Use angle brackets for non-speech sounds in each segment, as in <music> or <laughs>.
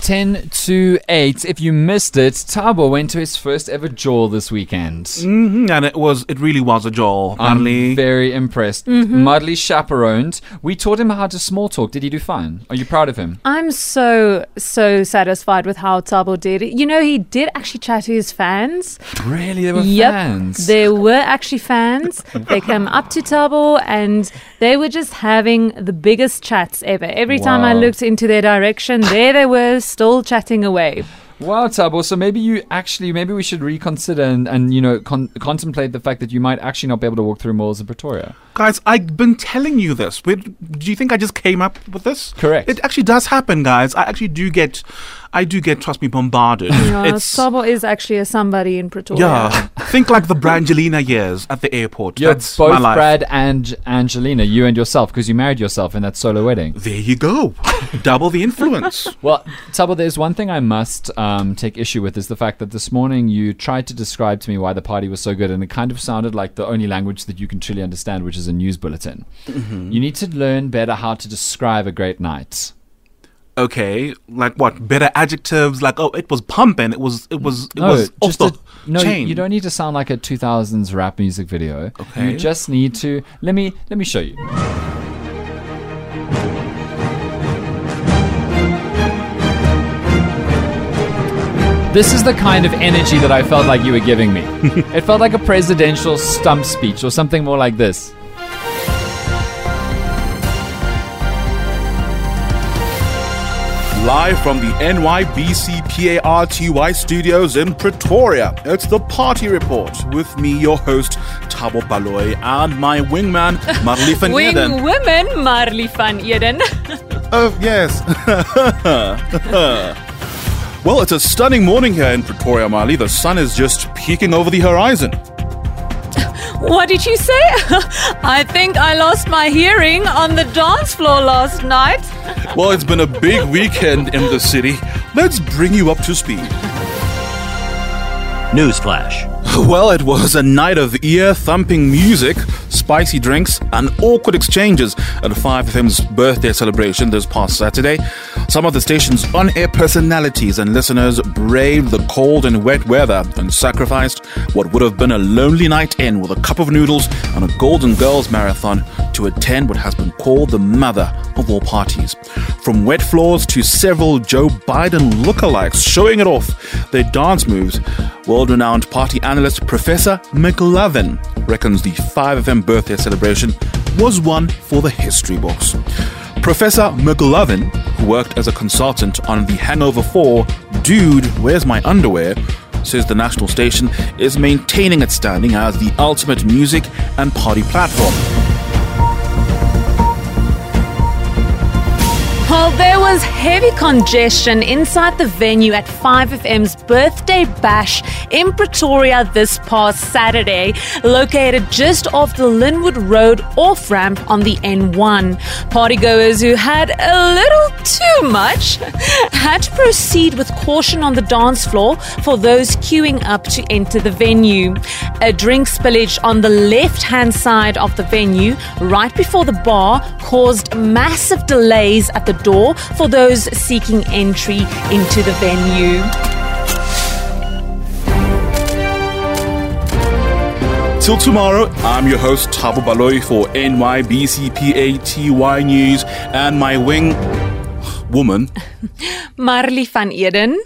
10 to 8. If you missed it, Thabo went to his first ever jaw this weekend. Mhm, and it was it really was a jaw. I'm Manly. very impressed. Mudley chaperoned. We taught him how to small talk. Did he do fine? Are you proud of him? I'm so so satisfied with how Thabo did. You know, he did actually chat to his fans. Really? There were yep, fans. there were actually fans. they came up to Thabo and they were just having the biggest chats ever. Every time I looked into their direction, there they were, still chatting away. Wow, Thabo. So maybe you actually, maybe we should reconsider and, and you know, con- contemplate the fact that you might actually not be able to walk through malls in Pretoria. Guys, I've been telling you this. Wait, do you think I just came up with this? Correct. It actually does happen, guys. I actually do get, I do get, trust me, bombarded. Yeah, it's Thabo is actually a somebody in Pretoria. yeah. Think like the Brangelina years at the airport. You're That's both my life. Brad and Angelina, you and yourself, because you married yourself in that solo wedding. There you go. <laughs> Double the influence. <laughs> Well, Thabo, there's one thing I must um, take issue with is the fact that this morning you tried to describe to me why the party was so good, and it kind of sounded like the only language that you can truly understand, which is a news bulletin. Mm-hmm. You need to learn better how to describe a great night. okay, like what? Better adjectives? Like oh, it was pumping. It was. It was. It was off the a, no. chain. You don't need to sound like a 2000s rap music video. Okay. You just need to. Let me let me show you. This is the kind of energy that I felt like you were giving me. <laughs> it felt like a presidential stump speech or something more like this. Live from the NYBC PARTY studios in Pretoria, it's the Party Report with me, your host, Thabo Baloy, and my wingman, <laughs> Marli van Wing Eden. women, Marli van Eden. <laughs> Oh, yes. <laughs> well, it's a stunning morning here in Pretoria, Marli. The sun is just peeking over the horizon. What did you say? <laughs> I think I lost my hearing on the dance floor last night. Well, it's been a big weekend in the city. Let's bring you up to speed. Newsflash. Well, it was a night of ear thumping music, spicy drinks, and awkward exchanges at 5FM's birthday celebration this past Saturday. Some of the station's on air personalities and listeners braved the cold and wet weather and sacrificed what would have been a lonely night in with a cup of noodles and a Golden Girls marathon to attend what has been called the mother of all parties. From wet floors to several Joe Biden lookalikes showing it off their dance moves, world renowned party analyst Professor McLovin reckons the 5FM birthday celebration was one for the history books. Professor McLovin, who worked as a consultant on The Hangover 4 Dude, Where's My Underwear? says the national station is maintaining its standing as the ultimate music and party platform. Well, there was heavy congestion inside the venue at 5FM's birthday bash in Pretoria this past Saturday, located just off the Lynnwood Road off ramp on the N1. Partygoers who had a little too much <laughs> had to proceed with caution on the dance floor for those queuing up to enter the venue. A drink spillage on the left hand side of the venue, right before the bar, caused massive delays at the door for those seeking entry into the venue. Till tomorrow, I'm your host Thabo Baloy for NYBCPATY News and my wing <sighs> woman. <laughs> Marli van Eden.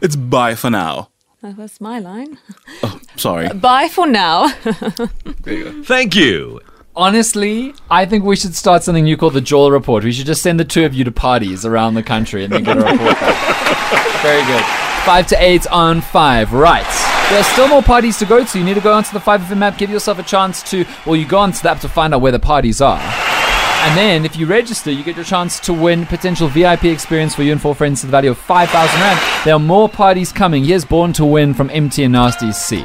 It's bye for now. Oh, that was my line. Oh, sorry. Bye for now. <laughs> Thank you. Honestly, I think we should start something new called the Joel Report. We should just send the two of you to parties around the country and then get a <laughs> report. Very good. Five to eight on five. Right. There are still more parties to go to. You need to go onto the 5FM map, give yourself a chance to, well, you go onto the app to find out where the parties are. And then, if you register, you get your chance to win potential VIP experience for you and four friends to the value of 5,000 Rand. There are more parties coming. Here's Born to Win from MT and Nasty's C.